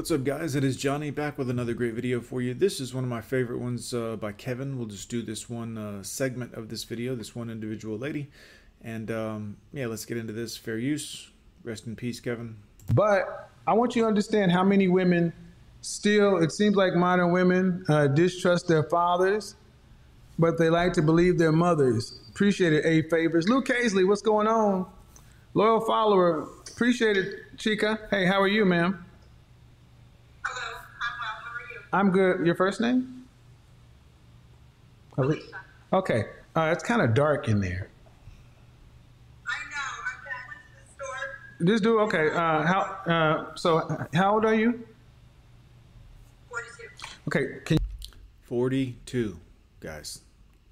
What's up guys, it is Johnny back with another great video for you. This is one of my favorite ones uh, by Kevin. We'll just do this one uh, segment of this video, this one individual lady. And um, yeah, let's get into this. Fair use. Rest in peace, Kevin. But I want you to understand how many women still, it seems like modern women uh, distrust their fathers, but they like to believe their mothers. Appreciate it, A Favors. Luke Casely, what's going on? Loyal follower. Appreciate it, Chica. Hey, how are you, ma'am? Hello, I'm well. How are you? I'm good. Your first name? Alicia. Okay. Uh, it's kind of dark in there. I know. I'm I went to the store. This dude, okay. Uh, how? Uh, so, how old are you? 42. Okay. Can 42, guys.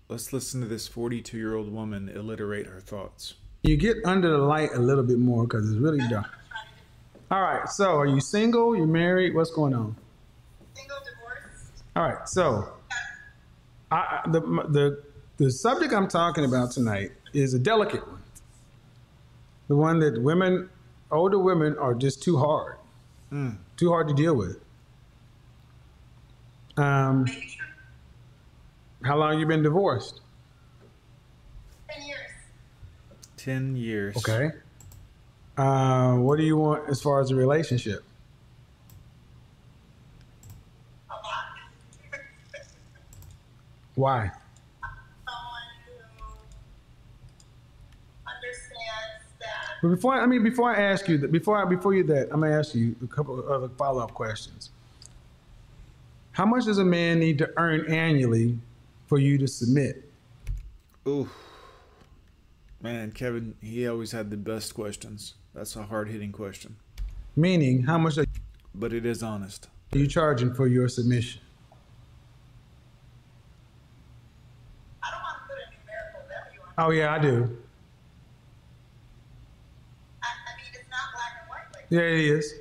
Let's listen to this 42 year old woman alliterate her thoughts. you get under the light a little bit more because it's really dark? what I'm trying to do. All right. So, are you single? You married? What's going on? Single, divorced. All right. So, I, I- the the the subject I'm talking about tonight is a delicate one. The one that women, older women, are just too hard, Mm. too hard to deal with. Um, how long you been divorced? 10 years. 10 years. Okay. Uh, what do you want as far as a relationship? A lot. Why? Someone who understands that. But before I mean, before I ask you that, before I before you that, I'm gonna ask you a couple of other follow up questions. How much does a man need to earn annually for you to submit? Ooh. Man, Kevin, he always had the best questions. That's a hard hitting question. Meaning, how much are But it is honest. Are you charging for your submission? I don't want to put a numerical value on it. Oh yeah, I do. I, I mean, it's not black and white Yeah, it is.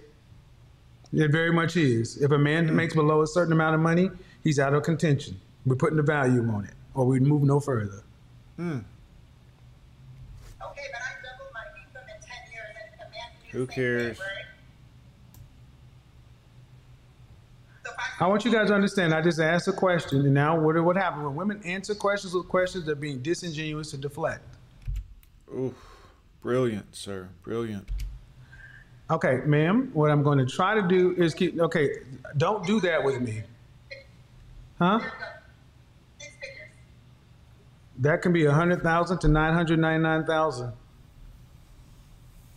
It very much is. If a man makes below a certain amount of money, he's out of contention. We're putting the value on it, or we move no further. Hmm. Okay, but I doubled my income in 10 years, and a man can do Who the same cares? Thing, right? So if I, I want you guys to understand. I just asked a question, and now what what happened when women answer questions with questions? They're being disingenuous to deflect. Ooh. Brilliant, sir. Brilliant. Okay, ma'am. What I'm going to try to do is keep. Okay, don't do that with me, huh? There you go. Six figures. That can be a hundred thousand to nine hundred ninety nine thousand.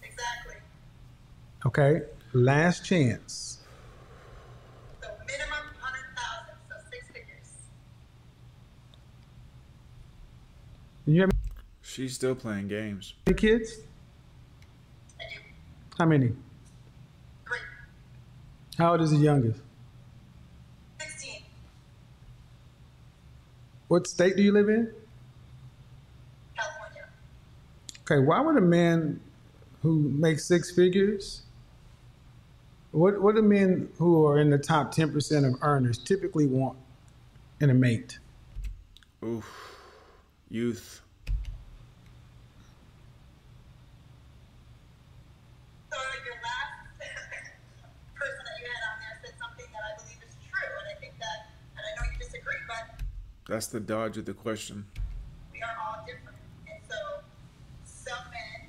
Exactly. Okay, last chance. So minimum 100,000, so six figures. You have She's still playing games. any kids? How many? Three. How old is the youngest? 16. What state do you live in? California. Okay, why would a man who makes six figures? What what do men who are in the top ten percent of earners typically want in a mate? Oof. Youth. That's the dodge of the question. we are all different. And so some men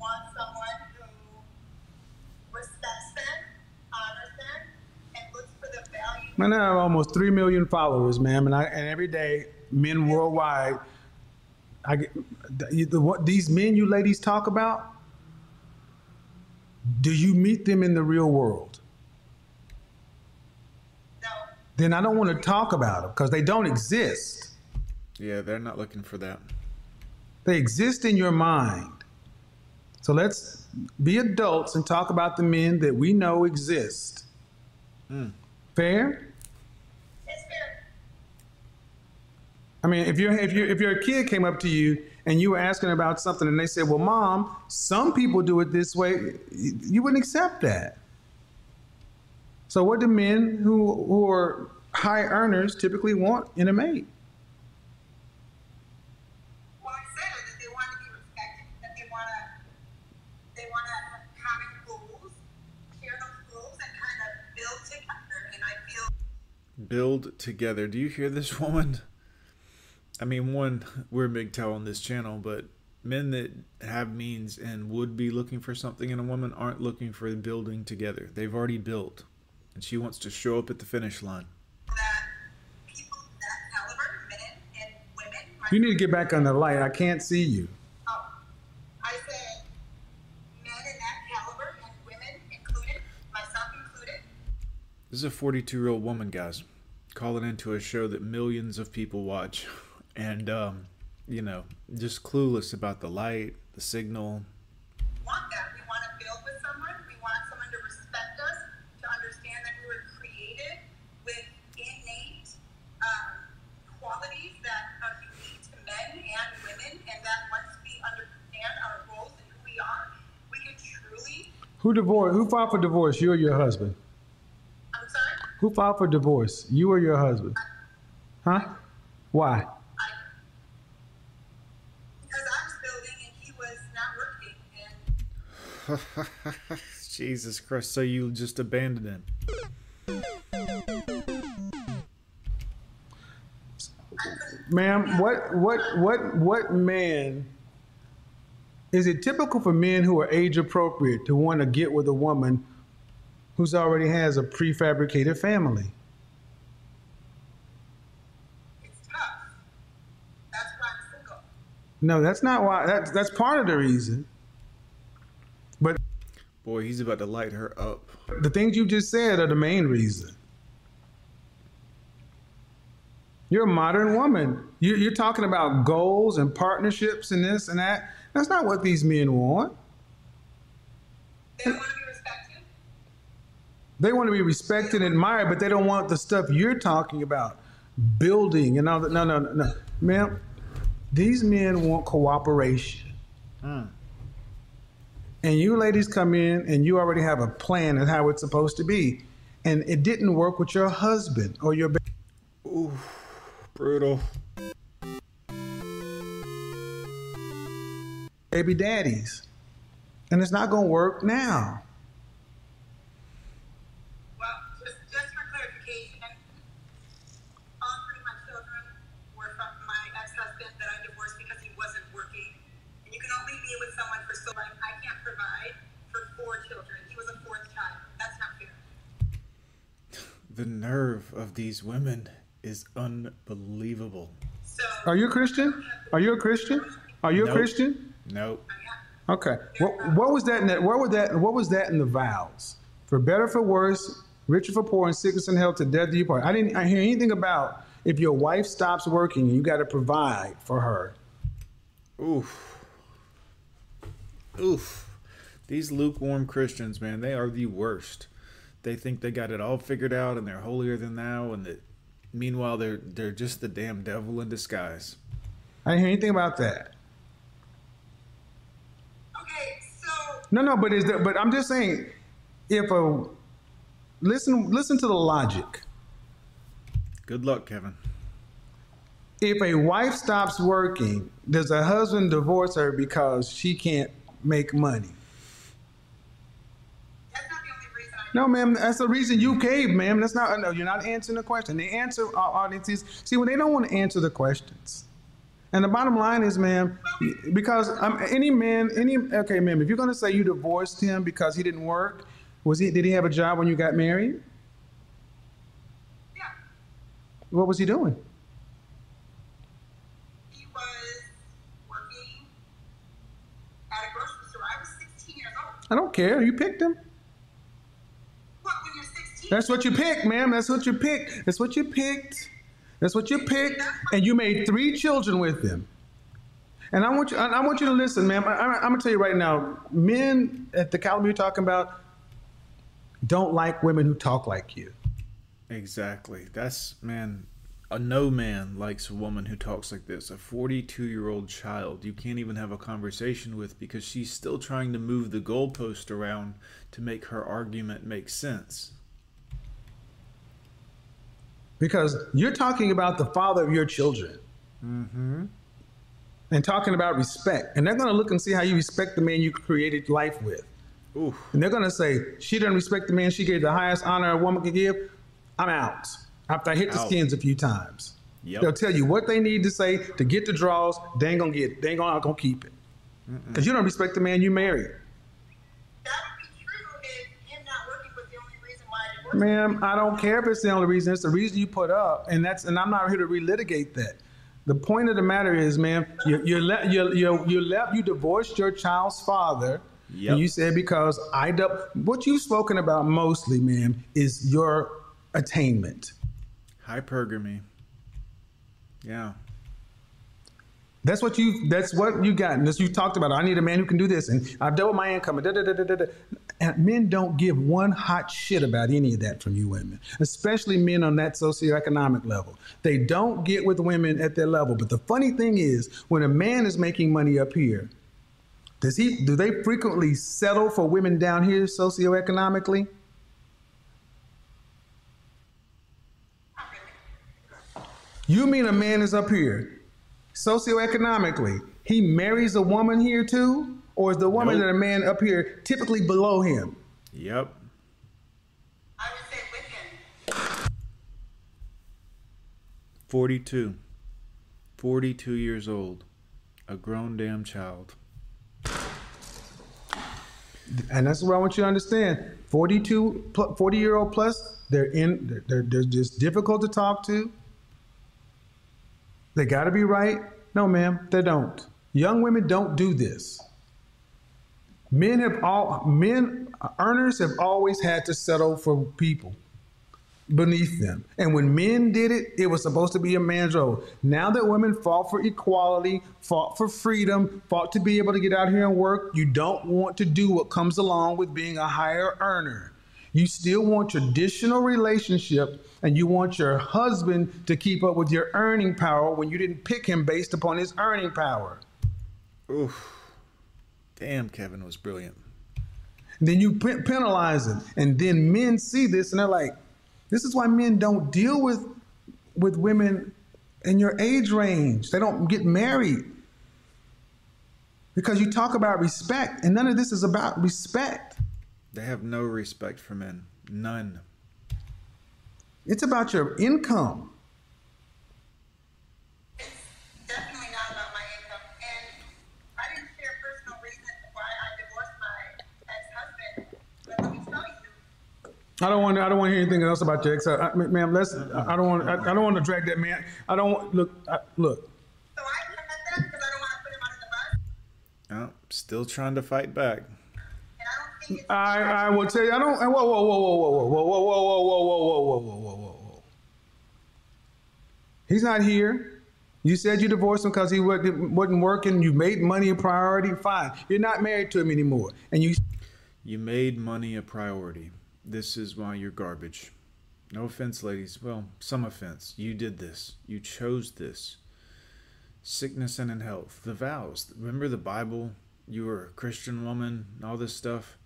want someone who respects them, honors them, and looks for the value. Man, I have almost three million followers, ma'am, and I and every day men worldwide, I get the, the, what these men you ladies talk about. Do you meet them in the real world? No, Then I don't want to talk about them because they don't exist. Yeah, they're not looking for that. They exist in your mind. So let's be adults and talk about the men that we know exist. Hmm. Fair? it's fair. I mean, if you're if you if your kid came up to you and you were asking about something and they said, "Well, mom, some people do it this way," you you wouldn't accept that. So, what do men who who are high earners typically want in a mate? Well, that they want to be respected, that they want to, they want to have common share those goals, and kind of Build together. Do you hear this woman? I mean, one, we're MGTOW on this channel, but men that have means and would be looking for something in a woman aren't looking for building together. They've already built. And she wants to show up at the finish line. that people that caliber, men and women. my- You need to get back on the light. I can't see you. Oh, I said men in that caliber and women included, myself included. This is a 42 year old woman, guys, calling into a show that millions of people watch. And, um, you know, just clueless about the light, the signal. want that. We want to build with someone. We want someone to respect us, to understand that we were created with innate um, qualities that are unique to men and women, and that once we understand our roles and who we are, we can truly. Who divorced? Who filed for divorce? You or your husband? I'm sorry. Who filed for divorce? You or your husband? Huh? Why? Because I was building and he was not working, and Jesus Christ. So you just abandoned him. Ma'am, what what what what man is it typical for men who are age appropriate to want to get with a woman who's already has a prefabricated family? it's tough. That's why I'm. No, that's not why that's that's part of the reason. But Boy, he's about to light her up. the things you just said are the main reason. You're a modern woman. You, you're talking about goals and partnerships and this and that. That's not what these men want. They want to be respected. They want to be respected and admired, but they don't want the stuff you're talking about, building and all that. No, no, no, no, ma'am. These men want cooperation, Hmm. and you ladies come in and you already have a plan of how it's supposed to be, and it didn't work with your husband or your. ba- Ooh, brutal. Baby daddies. And it's not going to work now. Well, just, just for clarification, all three of my children were from my ex-husband that I divorced because he wasn't working. And you can only be with someone for so long. I can't provide for four children. He was a fourth child. That's not fair. The nerve of these women is unbelievable. Are you a Christian? Are you a Christian? Are you a Nope. Christian? Nope. Okay. What, what was that? In the, what was that? What was that in the vows? For better, for worse, richer for poor, and sickness and health, to death do you part. I didn't. I hear anything about if your wife stops working you got to provide for her. Oof. Oof. These lukewarm Christians, man, they are the worst. They think they got it all figured out and they're holier than thou, and that meanwhile they're they're just the damn devil in disguise. I didn't hear anything about that. Okay, so No, no. But is that? But I'm just saying, if a listen, listen to the logic. Good luck, Kevin. If a wife stops working, does a husband divorce her because she can't make money? that's not the only reason I No, ma'am, that's the reason you caved, ma'am. That's not, no, you're not answering the question. The answer, our audience is, see, when they don't want to answer the questions. And the bottom line is, ma'am, because um, any man, any, okay, ma'am, if you're going to say you divorced him because he didn't work, was he, did he have a job when you got married? Yeah, What was he doing? he was working at a grocery store. I was 16 years old. I don't care. You picked him. What, when you're 16? That's what you picked, ma'am. That's what you picked. That's what you picked. That's what you picked. And you made three children with him. And I want you, I, want you to listen, ma'am. I, I, I'm gonna tell you right now, men at the caliber you're talking about don't like women who talk like you. Exactly. That's man. A no man likes a woman who talks like this. A 42 year old child you can't even have a conversation with because she's still trying to move the goalpost around to make her argument make sense. Because you're talking about the father of your children. Mm-hmm. And talking about respect. And they're gonna look and see how you respect the man you created life with. Oof. And they're gonna say, she doesn't respect the man she gave the highest honor a woman could give. I'm out. after I hit the skins a few times. Yep. They'll tell you what they need to say to get the draws. They ain't gonna get. They ain't gonna, gonna keep it. Because you don't respect the man you married. That would be true if him not working was the only reason why I divorced. Ma'am, I don't care if it's the only reason. It's the reason you put up, and that's and I'm not here to relitigate that. The point of the matter is, ma'am, you you let you you you left you divorced your child's father, Yep. and you said because I du- what you've spoken about mostly, ma'am, is your attainment. Hypergamy. Yeah. That's what you. That's what you got. And that's you talked about. I need a man who can do this, and I've doubled my income. And, da, da, da, da, da, da. Men don't give one hot shit about any of that from you women, especially men on that socioeconomic level. They don't get with women at their level. But the funny thing is, when a man is making money up here, does he? Do they frequently settle for women down here socioeconomically? You mean a man is up here socioeconomically, he marries a woman here too? Or is the woman Nope. and a man up here typically below him? Yep. I would say with him. 42. 42 years old. A grown damn child. And that's what I want you to understand. 42, 40 year old plus, they're in, they're, they're, they're just difficult to talk to. They got to be right. No, ma'am, they don't. Young women don't do this. Men have all, men, earners have always had to settle for people beneath them. And when men did it, it was supposed to be a man's role. Now that women fought for equality, fought for freedom, fought to be able to get out here and work, you don't want to do what comes along with being a higher earner. You still want traditional relationship and you want your husband to keep up with your earning power when you didn't pick him based upon his earning power. Oof. Damn, Kevin was brilliant. then you pe- penalize him and then men see this and they're like this is why men don't deal with with women in your age range they don't get married because you talk about respect and none of this is about respect They have no respect for men. None. it's about your income I don't want to, I don't want to hear anything else about your ex. I, I, ma'am, let's. I don't want. I, I don't want to drag that man. I don't want. Look. I, look. so I said because I don't want to put him under the bus. Oh, still trying to fight back. I don't think it's I, I will tell you. I don't. Whoa, whoa, whoa, whoa, whoa, whoa, whoa, whoa, whoa, whoa, whoa, whoa, whoa, whoa, whoa, whoa, whoa. He's not here. You said you divorced him because he wasn't, wasn't working. You made money a priority. Fine. You're not married to him anymore, and you. You made money a priority. This is why you're garbage. No offense, ladies. Well, some offense. You did this. You chose this. Sickness and in health. The vows. Remember the Bible? You were a Christian woman, all this stuff.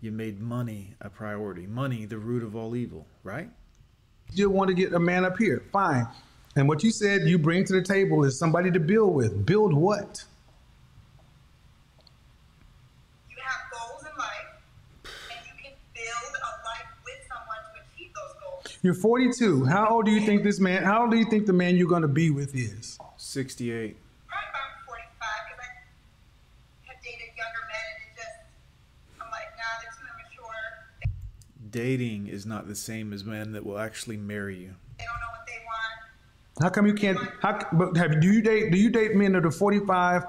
You made money a priority. Money, the root of all evil, right? You want to get a man up here. Fine. And what you said you bring to the table is somebody to build with. Build what? you have goals in life, and you can build a life with someone to achieve those goals. You're 42. How old do you think this man? How old do you think the man you're going to be with is? 68. Probably about 45 because I have dated younger men, and it just, I'm like, nah, they're too immature. Dating is not the same as men that will actually marry you. They don't know what they want. How come you can't? How but have do you date? Do you date men that are 45,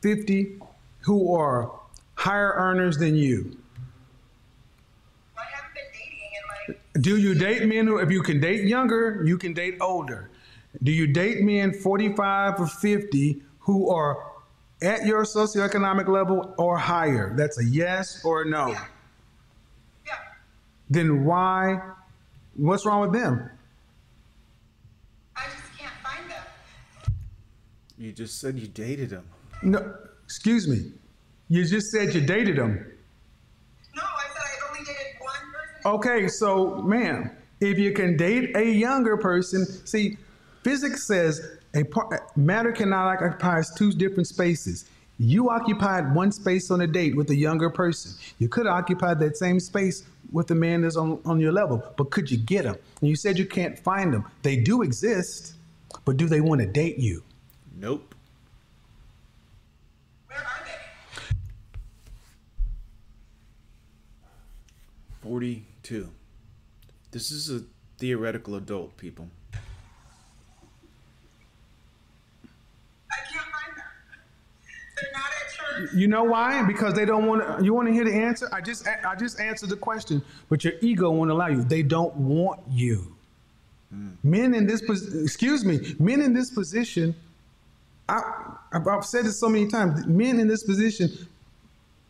50, who are higher earners than you? Well, I haven't been dating in like Do you date men who, if you can date younger, you can date older? Do you date men 45 or 50 who are at your socioeconomic level or higher? That's a yes or a no. Yeah. Yeah. Then why? What's wrong with them? I just can't find them. You just said you dated them. No, excuse me. You just said you dated them. No, I said I only dated one person. Okay, so ma'am, if you can date a younger person, see, physics says a par- matter cannot occupy two different spaces. You occupied one space on a date with a younger person. You could occupy that same space with a man that's on, on your level, but could you get them? And you said you can't find them. They do exist, but do they want to date you? Nope. Where are they? 42. This is a theoretical adult, people. I can't find them. They're not at church. You know why? Because they don't want to. You want to hear the answer? I just I just answered the question, but your ego won't allow you. They don't want you. Hmm. Men in this pos- excuse me, men in this position. I, I've I've said this so many times. Men in this position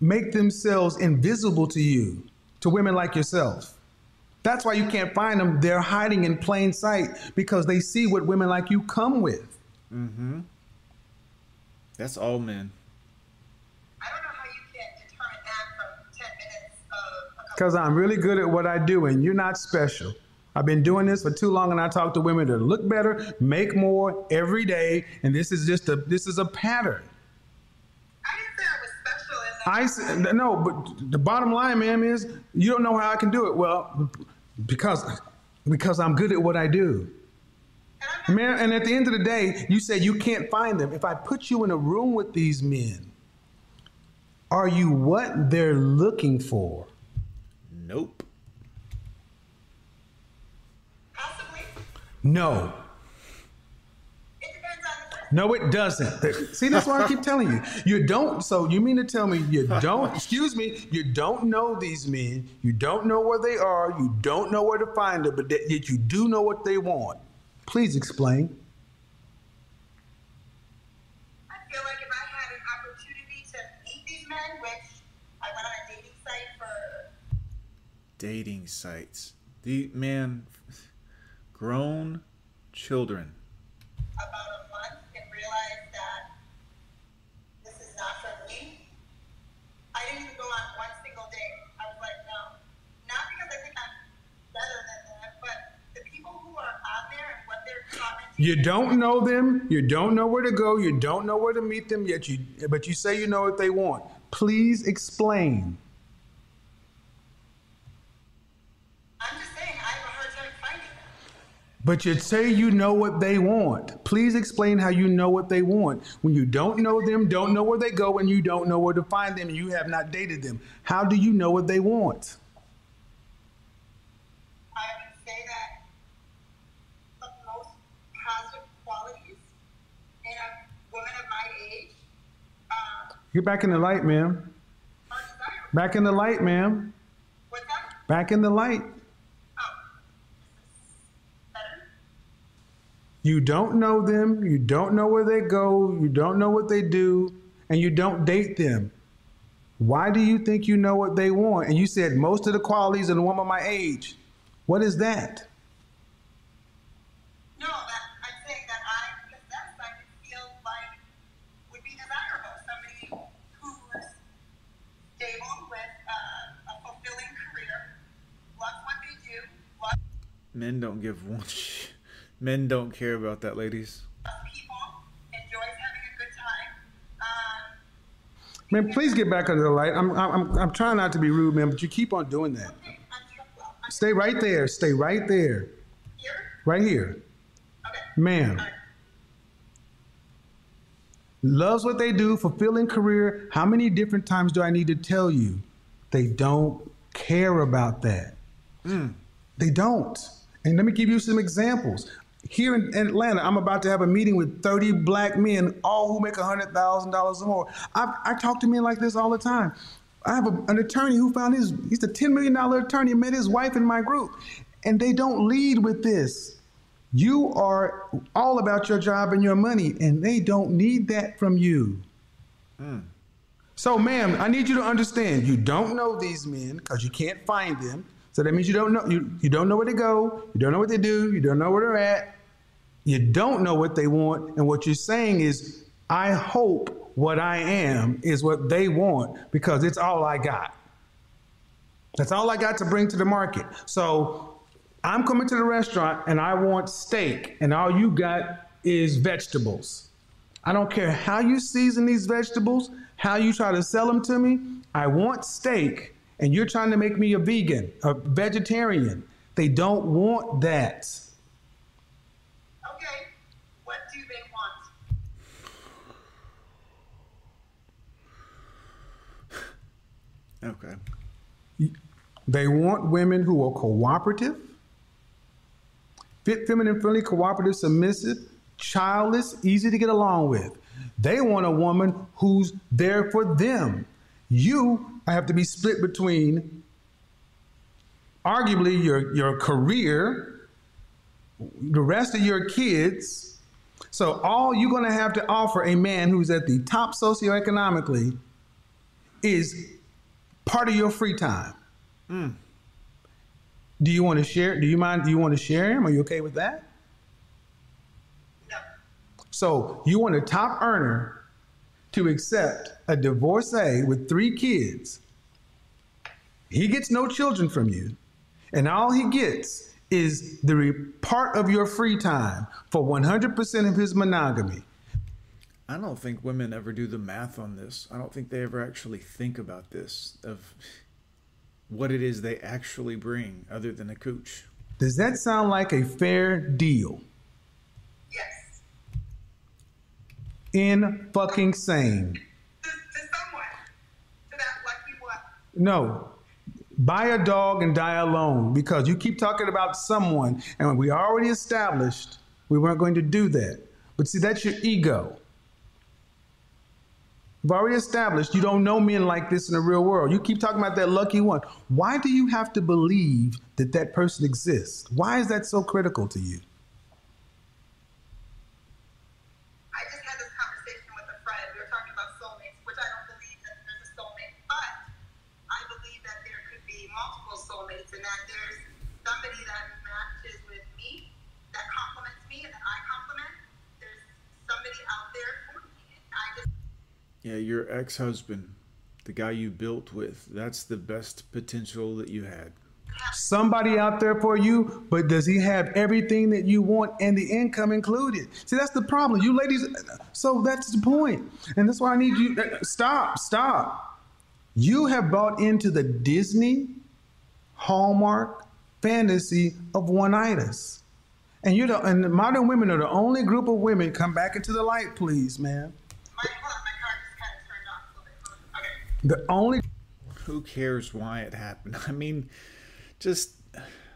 make themselves invisible to you, to women like yourself. That's why you can't find them. They're hiding in plain sight because they see what women like you come with. Mm-hmm. That's all men. I don't know how you can't determine that from 10 minutes of a couple Because I'm really good at what I do, and you're not special. I've been doing this for too long, and I talk to women that look better, make more every day, and this is just a this is a pattern. I no, but the bottom line, ma'am, is you don't know how I can do it. Well, because because I'm good at what I do. And Man, and at the end of the day, you say you can't find them. If I put you in a room with these men, are you what they're looking for? Nope. possibly. No. It depends on the person. No, it doesn't. See, that's why I keep telling you. You don't. So you mean to tell me you don't? Excuse me. You don't know these men. You don't know where they are. You don't know where to find them. But yet you do know what they want. Please explain. I feel like if I had an opportunity to meet these men, which I went on a dating site for Dating sites. The man, grown children. about a month and realized that this is not for me. I didn't even go on one single date. I was like, no. Not because I think I'm better than them, but the people who are on there and what they're commenting. You don't know them. You don't know where to go. You don't know where to meet them. Yet you, but you say you know what they want. Please explain. I'm just saying, I have a hard time finding them. But you say you know what they want. Please explain how you know what they want. When you don't know them, don't know where they go, and you don't know where to find them, and you have not dated them. How do you know what they want? I would say that the most positive qualities in a woman of my age Get back in the light, ma'am. Back in the light, ma'am. Back in the light. You don't know them. You don't know where they go. You don't know what they do, and you don't date them. Why do you think you know what they want? And you said most of the qualities in a woman my age. What is that? Men don't give one sh- Men don't care about that, ladies. people, enjoys having a good time. Um, Man, please get back under the light. I'm, I'm, I'm trying not to be rude, man, but you keep on doing that. okay, I'm, well, I'm Stay right there. Stay right there. here. Right here. Okay. Ma'am. Loves what they do, fulfilling career. How many different times do I need to tell you? They don't care about that. They don't. And let me give you some examples. Here in Atlanta, I'm about to have a meeting with 30 black men, all who make $100,000 or more. I, I talk to men like this all the time. I have a, an attorney who found his, he's a $10 million attorney, met his wife in my group. And they don't lead with this. You are all about your job and your money, and they don't need that from you. Hmm. So, ma'am, I need you to understand you don't know these men because you can't find them. So that means you don't know you, you don't know where to go, you don't know what they do, you don't know where they're at, you don't know what they want, and what you're saying is, I hope what I am is what they want because it's all I got. That's all I got to bring to the market. So I'm coming to the restaurant and I want steak, and all you got is vegetables. I don't care how you season these vegetables, how you try to sell them to me. I want steak, and you're trying to make me a vegan, a vegetarian. They don't want that. Okay, what do they want? Okay. They want women who are cooperative, fit, feminine, friendly, cooperative, submissive, childless, easy to get along with. They want a woman who's there for them. You have to be split between arguably your, your career, the rest of your kids. So all you're going to have to offer a man who's at the top socioeconomically is part of your free time. Mm. Do you want to share? Do you mind? Do you want to share him? Are you okay with that? No. So you want a top earner to accept a divorcee with three kids. He gets no children from you, and all he gets is the re- part of your free time for 100% of his monogamy. I don't think women ever do the math on this. I don't think they ever actually think about this of what it is they actually bring other than a cooch. Does that sound like a fair deal? Yes. In fucking sane. To, to someone. To that lucky one. No. Buy a dog and die alone because you keep talking about someone, and we already established we weren't going to do that. But see, that's your ego. We've already established you don't know men like this in the real world. You keep talking about that lucky one. Why do you have to believe that that person exists? Why is that so critical to you? Yeah, your ex husband, the guy you built with, that's the best potential that you had. Somebody out there for you, but does he have everything that you want and the income included? See, that's the problem. You ladies, so that's the point. And that's why I need you. Eh, stop, stop. You have bought into the Disney Hallmark fantasy of one itis. And you know, and modern women are the only group of women. Come back into the light, please, man. my, hold on, my car just kind of turned off a little bit. Okay. The only Who cares why it happened? I mean, just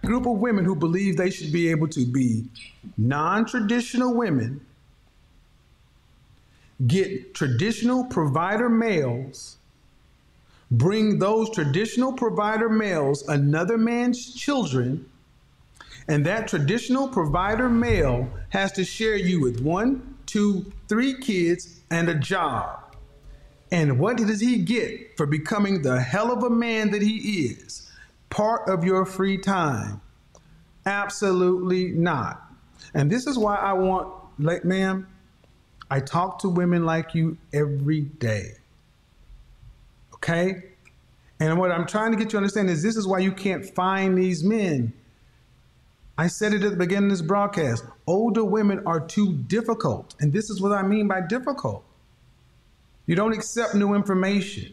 group of women who believe they should be able to be non-traditional women get traditional provider males bring those traditional provider males another man's children and that traditional provider male has to share you with one two three kids and a job and what does he get for becoming the hell of a man that he is? Part of your free time? Absolutely not. And this is why I want, like, ma'am, I talk to women like you every day. Okay? And what I'm trying to get you to understand is this is why you can't find these men. I said it at the beginning of this broadcast. Older women are too difficult. And this is what I mean by difficult. You don't accept new information.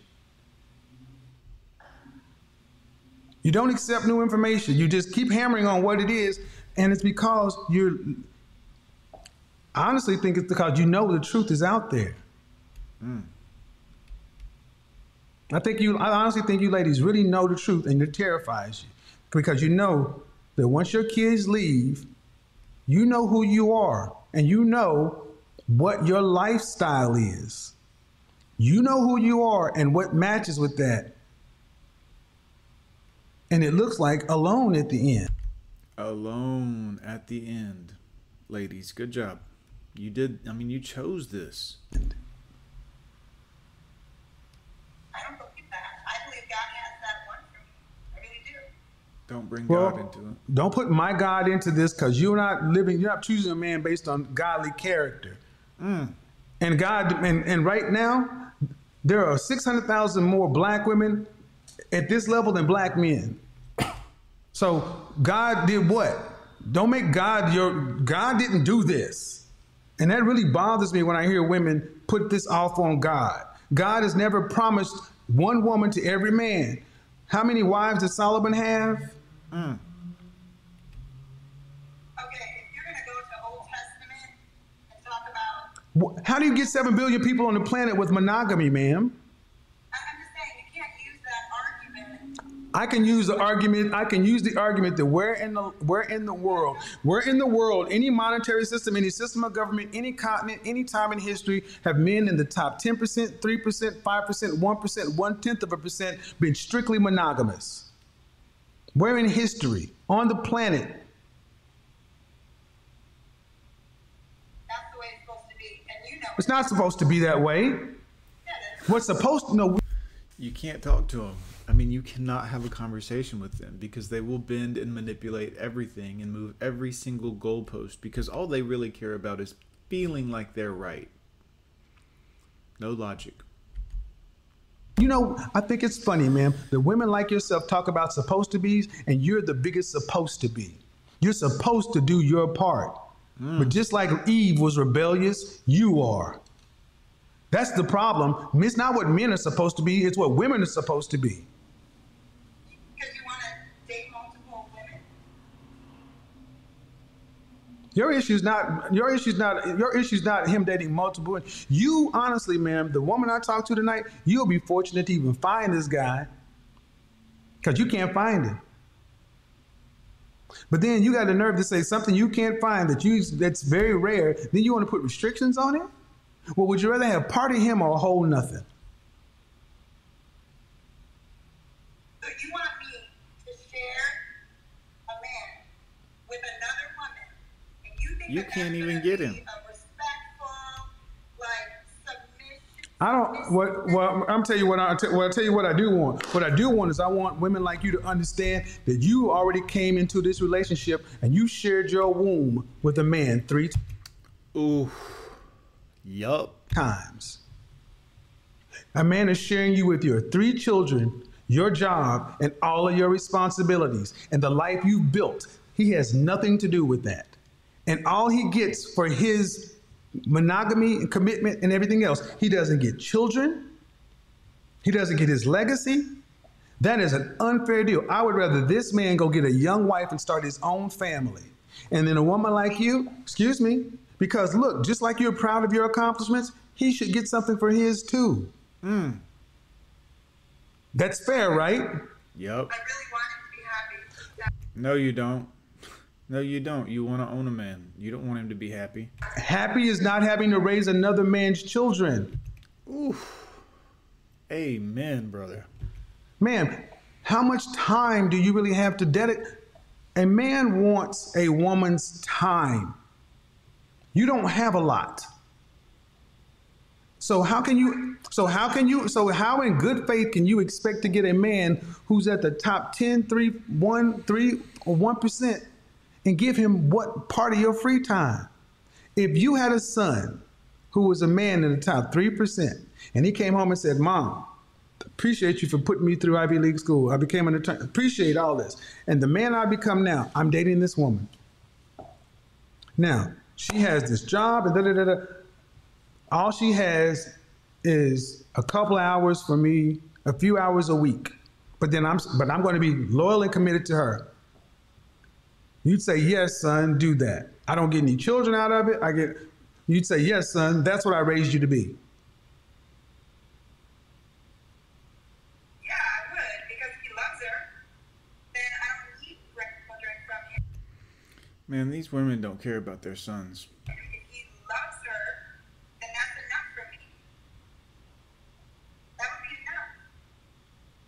You don't accept new information. You just keep hammering on what it is, and it's because you're. I honestly think it's because you know the truth is out there. Hmm. I think you. I honestly think you ladies really know the truth, and it terrifies you because you know that once your kids leave, you know who you are, and you know what your lifestyle is. You know who you are and what matches with that. And it looks like alone at the end. alone at the end. Ladies, good job. You did, I mean, you chose this. I don't believe that. I believe God has that one for me. I really do. Don't bring Well, God into it. don't put my God into this because you're not living, you're not choosing a man based on godly character. Mm. And God, and, and right now, there are 600,000 more black women at this level than black men. So God did what? Don't make God your, God didn't do this. And that really bothers me when I hear women put this off on God. God has never promised one woman to every man. How many wives did Solomon have? Mm. How do you get 7 billion people on the planet with monogamy, ma'am? I- I'm just saying you can't use that argument. I can use the argument. I can use the argument that where in the where in the world, where in the world, any monetary system, any system of government, any continent, any time in history, have men in the top ten percent, three percent, five percent, one percent, one tenth of a percent been strictly monogamous? Where in history on the planet? That's the way it's supposed to be, and you know It's not supposed to be that way. What's supposed to no? You can't talk to them. I mean, you cannot have a conversation with them because they will bend and manipulate everything and move every single goalpost because all they really care about is feeling like they're right. No logic. You know, I think it's funny, man. The women like yourself talk about supposed to be's, and you're the biggest supposed to be. You're supposed to do your part. Mm. But just like Eve was rebellious, you are. That's the problem. It's not what men are supposed to be, it's what women are supposed to be. Because you want to date multiple women. Your issue's not your issue's not your issue's not him dating multiple. You honestly, ma'am, the woman I talked to tonight, you'll be fortunate to even find this guy. Cause you can't find him. But then you got the nerve to say something you can't find that you that's very rare. Then you want to put restrictions on it? Well, would you rather have part of him or a whole nothing? So you want me to share a man with another woman, and you think You can't even get him. A respectful, like submission. I don't. What? Well, I'm tell you what. I tell, well, I tell you what I do want. What I do want is I want women like you to understand that you already came into this relationship and you shared your womb with a man three Ooh. Yup. times. A man is sharing you with your three children, your job, and all of your responsibilities and the life you've built. He has nothing to do with that. And all he gets for his monogamy and commitment and everything else, he doesn't get children, he doesn't get his legacy. That is an unfair deal. I would rather this man go get a young wife and start his own family. And then a woman like you, excuse me, because look, just like you're proud of your accomplishments, he should get something for his too. Hmm. That's fair, right? Yup. I really want him to be happy. No, you don't. No, you don't. You want to own a man. You don't want him to be happy. Happy is not having to raise another man's children. Oof. Amen, brother. Man, how much time do you really have to dedicate? A man wants a woman's time. You don't have a lot. So how can you so how can you so how in good faith can you expect to get a man who's at the top 10, 3, 1, 3 or 1% and give him what part of your free time? If you had a son who was a man in the top 3% and he came home and said, "Mom, appreciate you for putting me through Ivy League school. I became an attorney. Appreciate all this. And the man I become now, I'm dating this woman. Now, she has this job and da da da da. All she has is a couple hours for me, a few hours a week. But then I'm but I'm going to be loyal and committed to her. You'd say, "Yes, son, do that." I don't get any children out of it. I get You'd say, "Yes, son, that's what I raised you to be." Yeah, I would because he loves her. Then I don't need children from him. Man, these women don't care about their sons. If he loves her, then that's enough for me. That would be enough.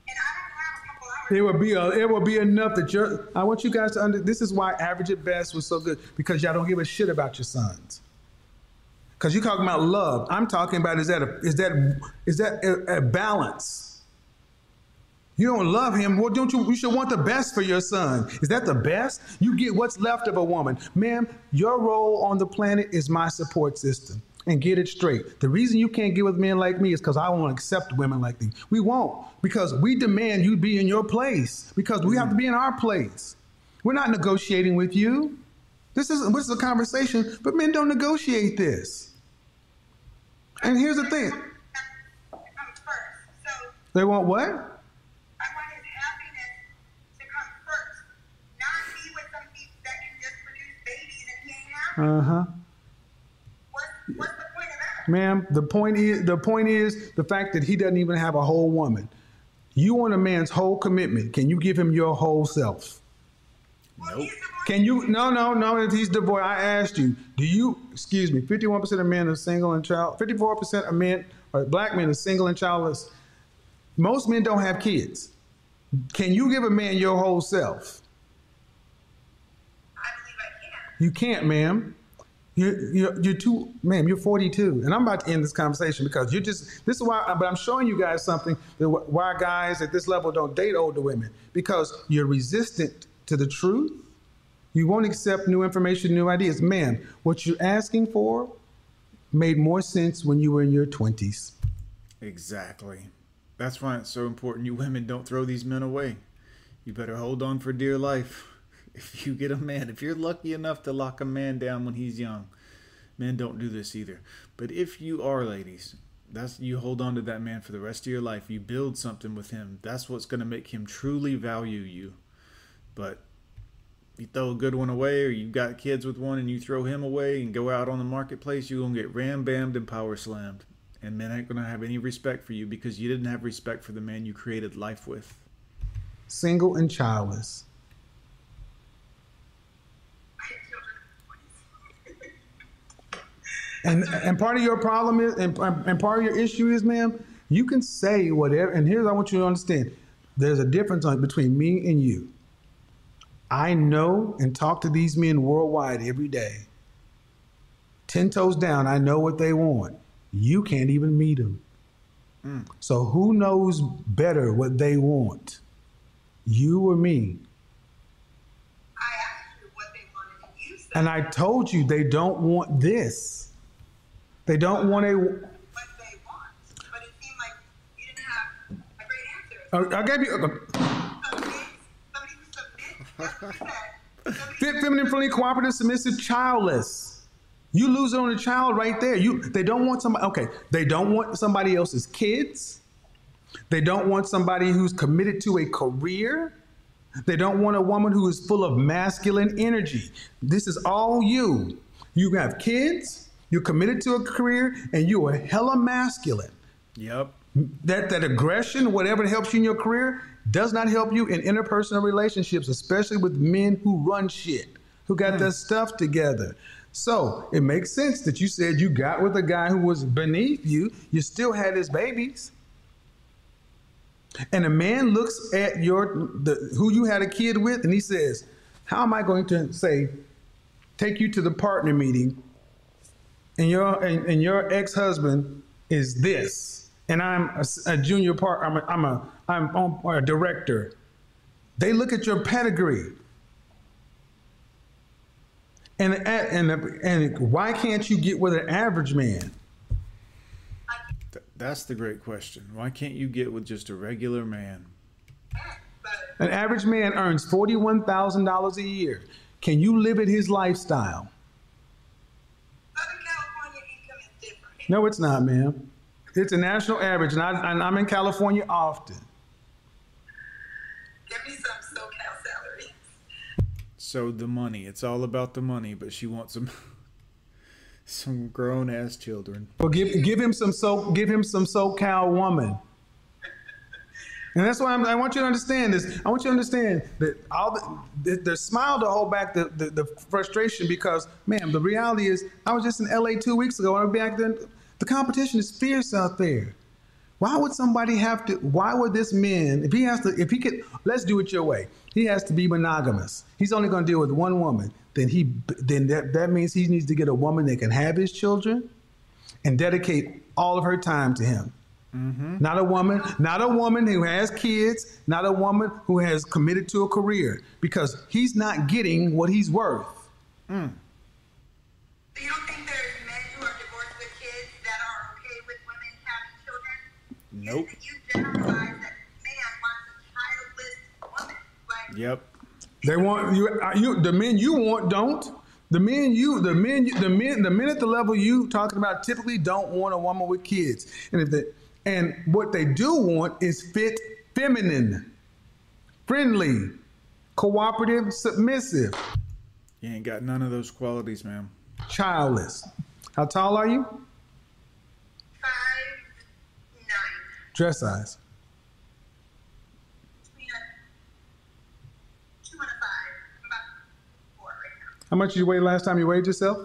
And I don't have a couple hours. It would be a, it would be enough that you're. I want you guys to under. This is why average at best was so good because y'all don't give a shit about your sons. Because you're talking about love. I'm talking about is that a, is that is that a, a balance? You don't love him. Well, don't you? You should want the best for your son. Is that the best? You get what's left of a woman, ma'am. Your role on the planet is my support system and get it straight. The reason you can't get with men like me is because I won't accept women like these. We won't because we demand you be in your place because we have to be in our place. We're not negotiating with you. This is this is a conversation, but men don't negotiate this. And here's the thing. They want what? Uh huh. Ma'am, the point is the point is the fact that he doesn't even have a whole woman. You want a man's whole commitment. Can you give him your whole self? Nope. Can you? No, no, no. If he's divorced, I asked you. Do you? Excuse me. Fifty-one percent of men are single and child. Fifty-four percent of men, or black men, are single and childless. Most men don't have kids. Can you give a man your whole self? I believe I can. You can't, ma'am. You're, you're, you're too, ma'am, you're 42. And I'm about to end this conversation because you're just, this is why, but I'm showing you guys something that why guys at this level don't date older women because you're resistant to the truth. You won't accept new information, new ideas. Ma'am, what you're asking for made more sense when you were in your 20s. Exactly. That's why it's so important you women don't throw these men away. You better hold on for dear life. If you get a man, if you're lucky enough to lock a man down when he's young, men don't do this either. But if you are, ladies, that's you hold on to that man for the rest of your life. You build something with him. That's what's going to make him truly value you. But you throw a good one away, or you got kids with one and you throw him away and go out on the marketplace, you're gonna get ram bammed and power slammed. And men ain't gonna have any respect for you because you didn't have respect for the man you created life with. Single and childless. I have children. And and part of your problem is, and, and part of your issue is, ma'am, you can say whatever. And here's what I want you to understand: there's a difference on, between me and you. I know and talk to these men worldwide every day. Ten toes down, I know what they want. You can't even meet them. Hmm. So who knows better what they want? You or me? I asked you what they wanted, and you said And I told you they don't want this. They don't want a. what they want. But it seemed like you didn't have a great answer. I gave you. Submit, somebody who submits, that's what you said. Somebody Fit, feminine, friendly, cooperative, submissive, childless. You lose it on the child right there. You they don't want somebody okay, they don't want somebody else's kids. They don't want somebody who's committed to a career. They don't want a woman who is full of masculine energy. This is all you. You have kids, you're committed to a career, and you are hella masculine. Yep. That that aggression, whatever helps you in your career, does not help you in interpersonal relationships, especially with men who run shit, who got their hmm. stuff together. So it makes sense that you said you got with a guy who was beneath you. You still had his babies. And a man looks at your the who you had a kid with, and he says, "How am I going to say, take you to the partner meeting, and your and, and your ex-husband is this, and I'm a junior part. I'm a, I'm a I'm on, a director. They look at your pedigree, and and and why can't you get with an average man? That's the great question. Why can't you get with just a regular man? An average man earns forty-one thousand dollars a year. Can you live at his lifestyle? Southern California income is different. No, it's not, ma'am. It's a national average, and, I, and I'm in California often. Give me some SoCal salary. So the money. It's all about the money, but she wants some some grown ass children. Well, give give him some so give him some SoCal woman. And that's why I'm, I want you to understand this. I want you to understand that all the, the, the smile to hold back the, the, the frustration because, man, the reality is I was just in LA two weeks ago and be back then. The competition is fierce out there. Why would somebody have to? Why would this man, if he has to, if he could, let's do it your way. He has to be monogamous. He's only going to deal with one woman. Then he, then that, that means he needs to get a woman that can have his children and dedicate all of her time to him. Not a woman, not a woman who has kids, not a woman who has committed to a career because he's not getting what he's worth. So you don't think there's men who are divorced with kids that are okay with women having children? Nope. You, you generalize that man wants a childless woman. Like, Yep. They want you, uh, you the men you want don't. The men you, the men, the men, the men at the level you talking about typically don't want a woman with kids, and if they, and what they do want is fit, feminine, friendly, cooperative, submissive. You ain't got none of those qualities, ma'am. childless. How tall are you? Five nine. Dress size. Two and a five. I'm about four right now. How much did you weigh last time you weighed yourself?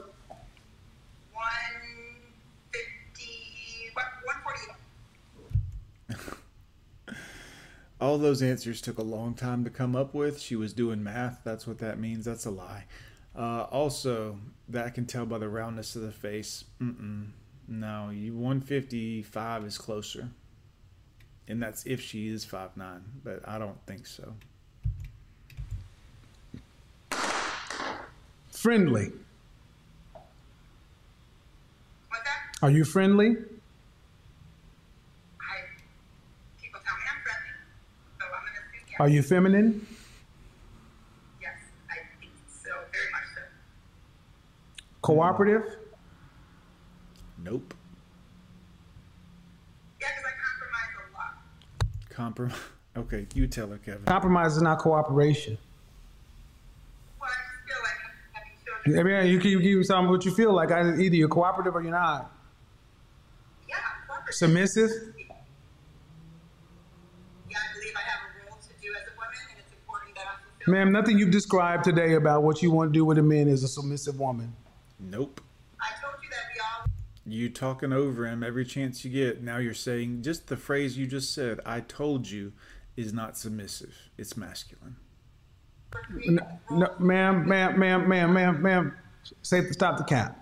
All those answers took a long time to come up with. She was doing math. That's what that means. That's a lie. Uh, also, that I can tell by the roundness of the face. Mm-mm. No, you 155 is closer. And that's if she is 5'9, but I don't think so. Friendly. Are you friendly? I. People tell me I'm friendly, so I'm gonna assume yes. Are you feminine? Yes, I think so. Very much so. Cooperative? Nope. Yeah, because I compromise a lot. Compromise. Okay, you tell her, Kevin. Compromise is not cooperation. Well, I feel like having children. I mean, you can you give something what you feel like. Either you're cooperative or you're not. Yeah, cooperative. Submissive? Yeah, I believe I have a role to do as a woman, and it's important that I fulfill. Ma'am, nothing you've described today about what you want to do with a man is a submissive woman. Nope. I told you that we all. You talking over him every chance you get. Now you're saying just the phrase you just said, I told you, is not submissive. It's masculine. No, no, ma'am, ma'am, ma'am, ma'am, ma'am, ma'am. Say stop the count.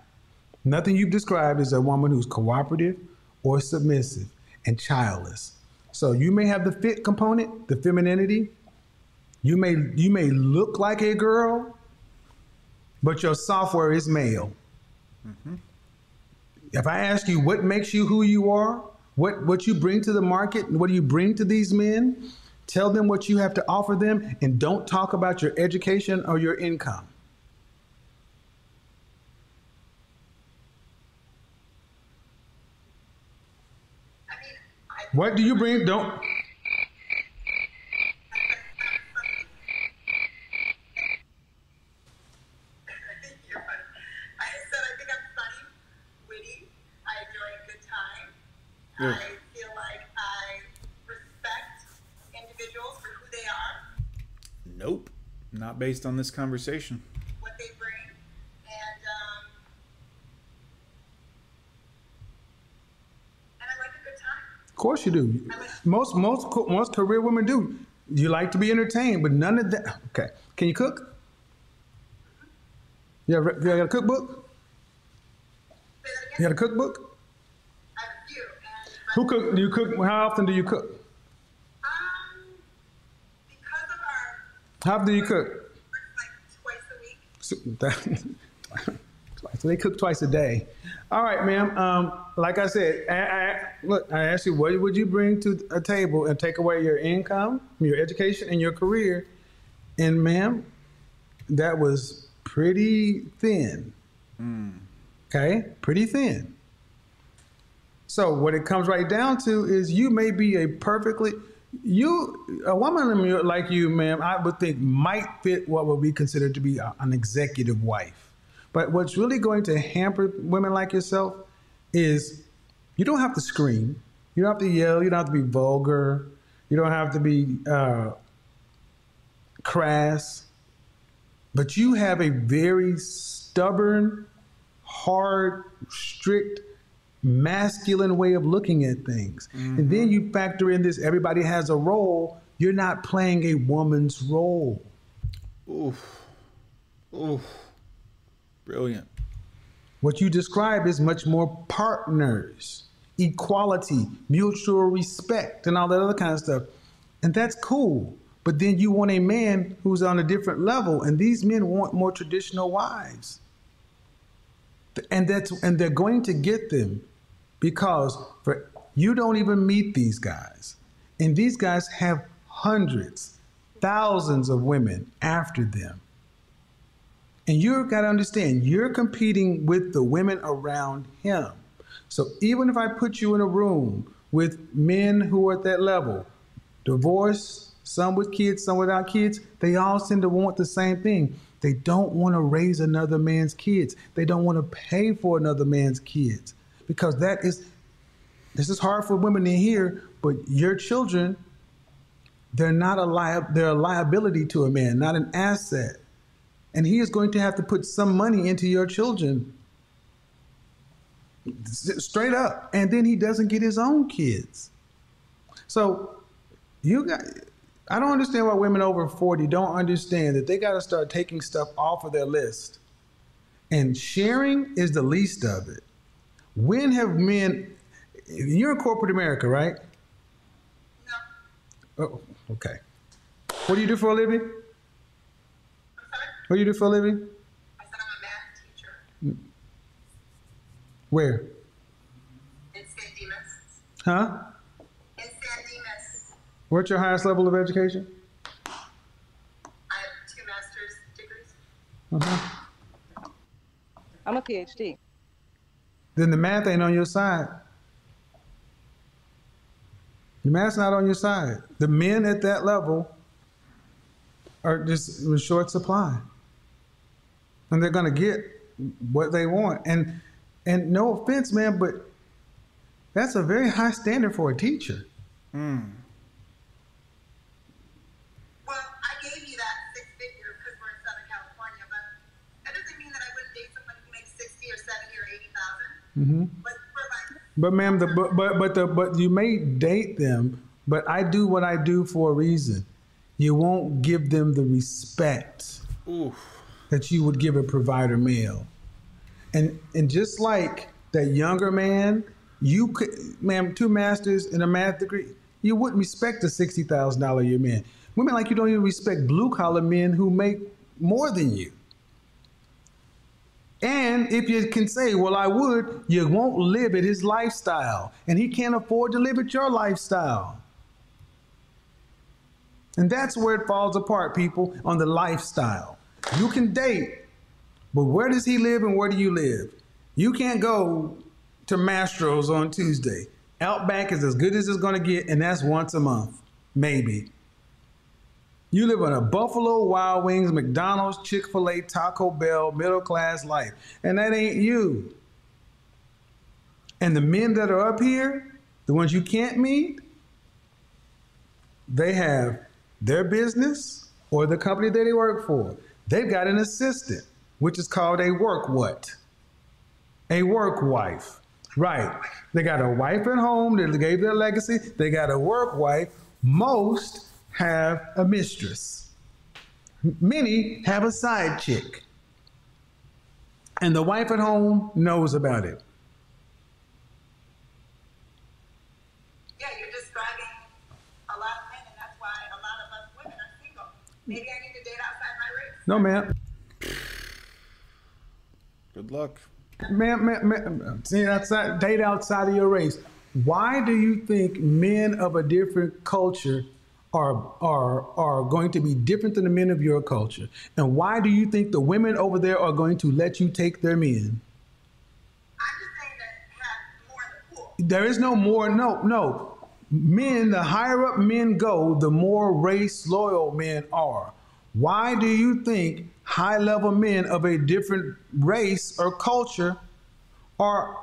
Nothing you've described is a woman who's cooperative or submissive and childless. So you may have the fit component, the femininity. You may you may look like a girl, but your software is male. Mm-hmm. If I ask you what makes you who you are, what what you bring to the market, and what do you bring to these men? Tell them what you have to offer them, and don't talk about your education or your income. I mean, I. What do you bring? Don't. You're funny. I said I think I'm funny, witty. I enjoy a good time. Yeah. I feel like I respect individuals for who they are, Nope. Not based on this conversation. what they bring, and um, and I like a good time. Of course you do. Most most most career women do. You like to be entertained, but none of that. Okay. Can you cook? You have, you got a cookbook? You got a cookbook? Who cook? Do you cook? How often do you cook? Um, because of our How often do you cook? like twice a week. So twice. They cook twice a day. All right, ma'am. Um, like I said, I, I, look, I asked you, what would you bring to a table and take away your income, your education, and your career? And ma'am, that was pretty thin. Okay, pretty thin. So what it comes right down to is you may be a perfectly you a woman like you, ma'am, I would think might fit what would be considered to be a- an executive wife. But what's really going to hamper women like yourself is you don't have to scream, you don't have to yell, you don't have to be vulgar, you don't have to be uh, crass, but you have a very stubborn, hard, strict, masculine way of looking at things. And then mm-hmm. you factor in this everybody has a role. You're not playing a woman's role. Oof. Oof. Brilliant. What you describe is much more partners, equality, mutual respect, and all that other kind of stuff. And that's cool. But then you want a man who's on a different level, and these men want more traditional wives. And that's and they're going to get them because for you don't even meet these guys. And these guys have hundreds, thousands of women after them. And you've got to understand, you're competing with the women around him. So even if I put you in a room with men who are at that level, divorced, some with kids, some without kids, they all tend to want the same thing. They don't want to raise another man's kids. They don't want to pay for another man's kids because that is this is hard for women to hear, but your children they're not a li- they're a liability to a man, not an asset. And he is going to have to put some money into your children. Straight up. And then he doesn't get his own kids. So you got I don't understand why women over 40 don't understand that they got to start taking stuff off of their list. And sharing is the least of it. When have men, you're in corporate America, right? No. Oh, okay. What do you do for a living? What do you do for a living? I said I'm a math teacher Where? in San Dimas. Huh? In San Dimas, What's your highest level of education? I have two master's degrees. Uh-huh. I'm a PhD. Then the math ain't on your side. The math's not on your side. The men at that level are just in short supply. And they're gonna get what they want. And and no offense, man, but that's a very high standard for a teacher. Well, Mm-hmm. But But ma'am, the but but but the but you may date them, but I do what I do for a reason. You won't give them the respect Oof. that you would give a provider male. And and just like that younger man, you could ma'am, two masters and a math degree, you wouldn't respect a sixty thousand dollar year man. Women like you don't even respect blue collar men who make more than you. And if you can say, well, I would, you won't live at his lifestyle. And he can't afford to live at your lifestyle. And that's where it falls apart, people, on the lifestyle. You can date, but where does he live and where do you live? You can't go to Mastro's on Tuesday. Outback is as good as it's going to get, and that's once a month, maybe. You live in a Buffalo Wild Wings, McDonald's, Chick fil A, Taco Bell, middle class life. And that ain't you. And the men that are up here, the ones you can't meet, they have their business or the company that they work for. They've got an assistant, which is called a work what? A work wife. Right. They got a wife at home that gave their legacy. They got a work wife. Most have a mistress. Many have a side chick. And the wife at home knows about it. yeah, you're describing a lot of men, and that's why a lot of us women are single. Maybe I need to date outside my race. No, ma'am. Good luck. Ma'am, ma'am, ma'am, see, outside, date outside of your race. Why do you think men of a different culture are, are, are going to be different than the men of your culture? And why do you think the women over there are going to let you take their men? I'm just saying that have more in the pool. There is no more, no, no. Men, the higher up men go, the more race loyal men are. Why do you think high level men of a different race or culture are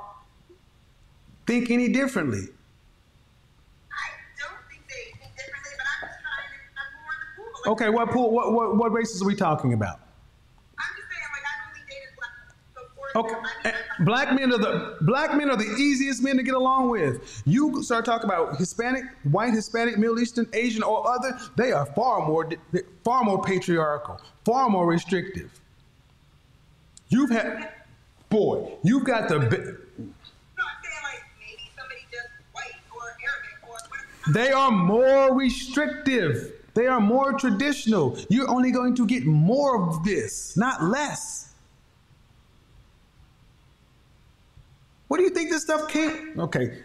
think any differently? Okay, what pool, what, what what races are we talking about? I'm just saying, like I've only dated black before. Okay, eh, black men are the black men are the easiest men to get along with. You start talking about Hispanic, white, Hispanic, Middle Eastern, Asian, or other. They are far more far more patriarchal, far more restrictive. You've had, boy, you've got the. bi- No, I'm saying like maybe somebody just white or Arabic or. They are more restrictive. They are more traditional. You're only going to get more of this, not less. What do you think this stuff came? Okay.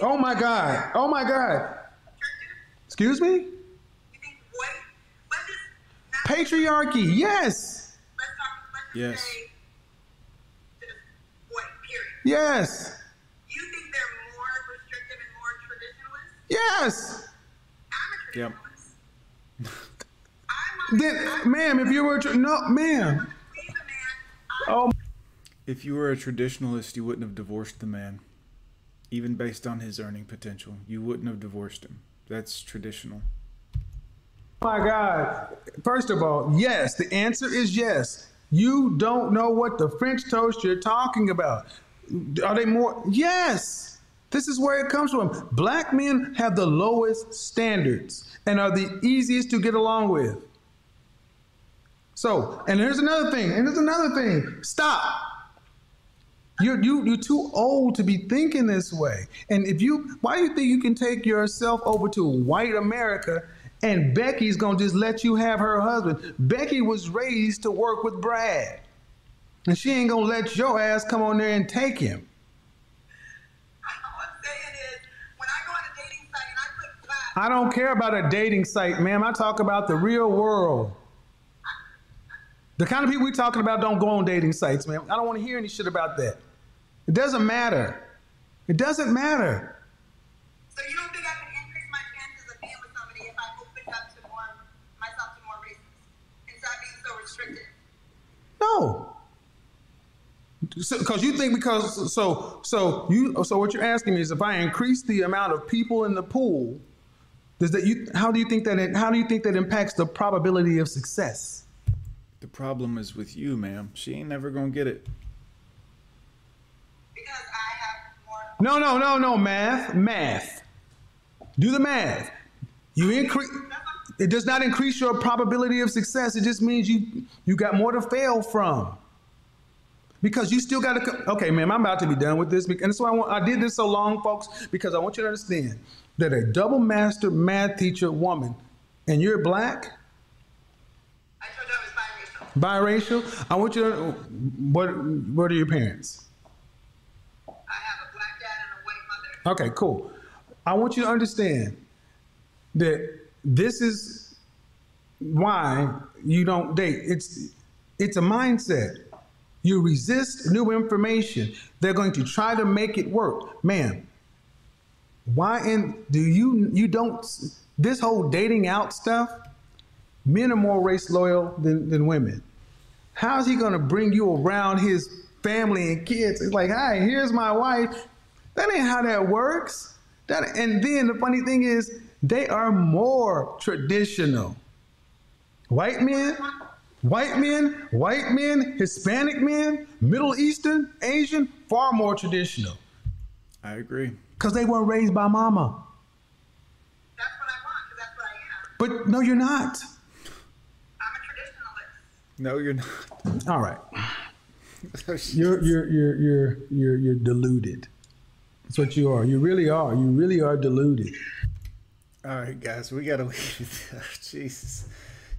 Oh my God. Oh my God. Excuse me? You think white? Let's just not, Patriarchy. Yes. let's talk. Let's just Yes. say just white. Period. Yes. You think they're more restrictive and more traditionalist? Yes. I'm a Yep. Then, ma'am, if you were tra- no, ma'am. He's a man. I Oh, If you were a traditionalist, you wouldn't have divorced the man. Even based on his earning potential, you wouldn't have divorced him. That's traditional. Oh my God. First of all, yes. The answer is yes. You don't know what the French toast you're talking about. Are they more? Yes. This is where it comes from. Black men have the lowest standards and are the easiest to get along with. So, and here's another thing, and here's another thing. Stop. You're, you, you're too old to be thinking this way. And if you, why do you think you can take yourself over to white America and Becky's gonna just let you have her husband? Becky was raised to work with Brad. And she ain't gonna let your ass come on there and take him. I don't care about a dating site, ma'am. I talk about the real world. The kind of people we're talking about don't go on dating sites, man. I don't want to hear any shit about that. It doesn't matter. It doesn't matter. so you don't think I can increase my chances of being with somebody if I opened up to more myself to more races instead of being so restricted? No. Because you think because so so you so what you're asking me is if I increase the amount of people in the pool, does that you how do you think that it, how do you think that impacts the probability of success? The problem is with you, ma'am. She ain't never gonna get it. Because I have more. No, no, no, no, math, math. Do the math. You increase. It does not increase your probability of success. It just means you you got more to fail from. Because you still got to. Okay, ma'am, I'm about to be done with this, and that's why I, want, I did this so long, folks, because I want you to understand that a double master math teacher woman, and you're black, I told you I was biracial. I want you to. What What are your parents? I have a black dad and a white mother. Okay, cool. I want you to understand that this is why you don't date. It's it's a mindset. You resist new information. They're going to try to make it work. Man, why in do you you don't this whole dating out stuff? Men are more race loyal than, than women. How is he gonna bring you around his family and kids? It's like, hi, here's my wife. That ain't how that works. That and then the funny thing is they are more traditional. White men, white men, white men, Hispanic men, Middle Eastern, Asian, far more traditional. I agree. Because they weren't raised by mama. That's what I want because that's what I am. But no, you're not. I'm a traditionalist. No, you're not. All right. You're you're you're you're you're you're deluded. That's what you are. You really are. You really are deluded. All right, guys, we gotta leave. Jesus,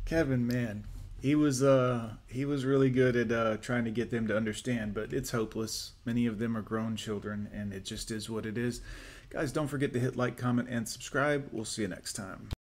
Kevin, man, he was uh he was really good at uh trying to get them to understand, but it's hopeless. Many of them are grown children, and it just is what it is. Guys, don't forget to hit like, comment, and subscribe. We'll see you next time.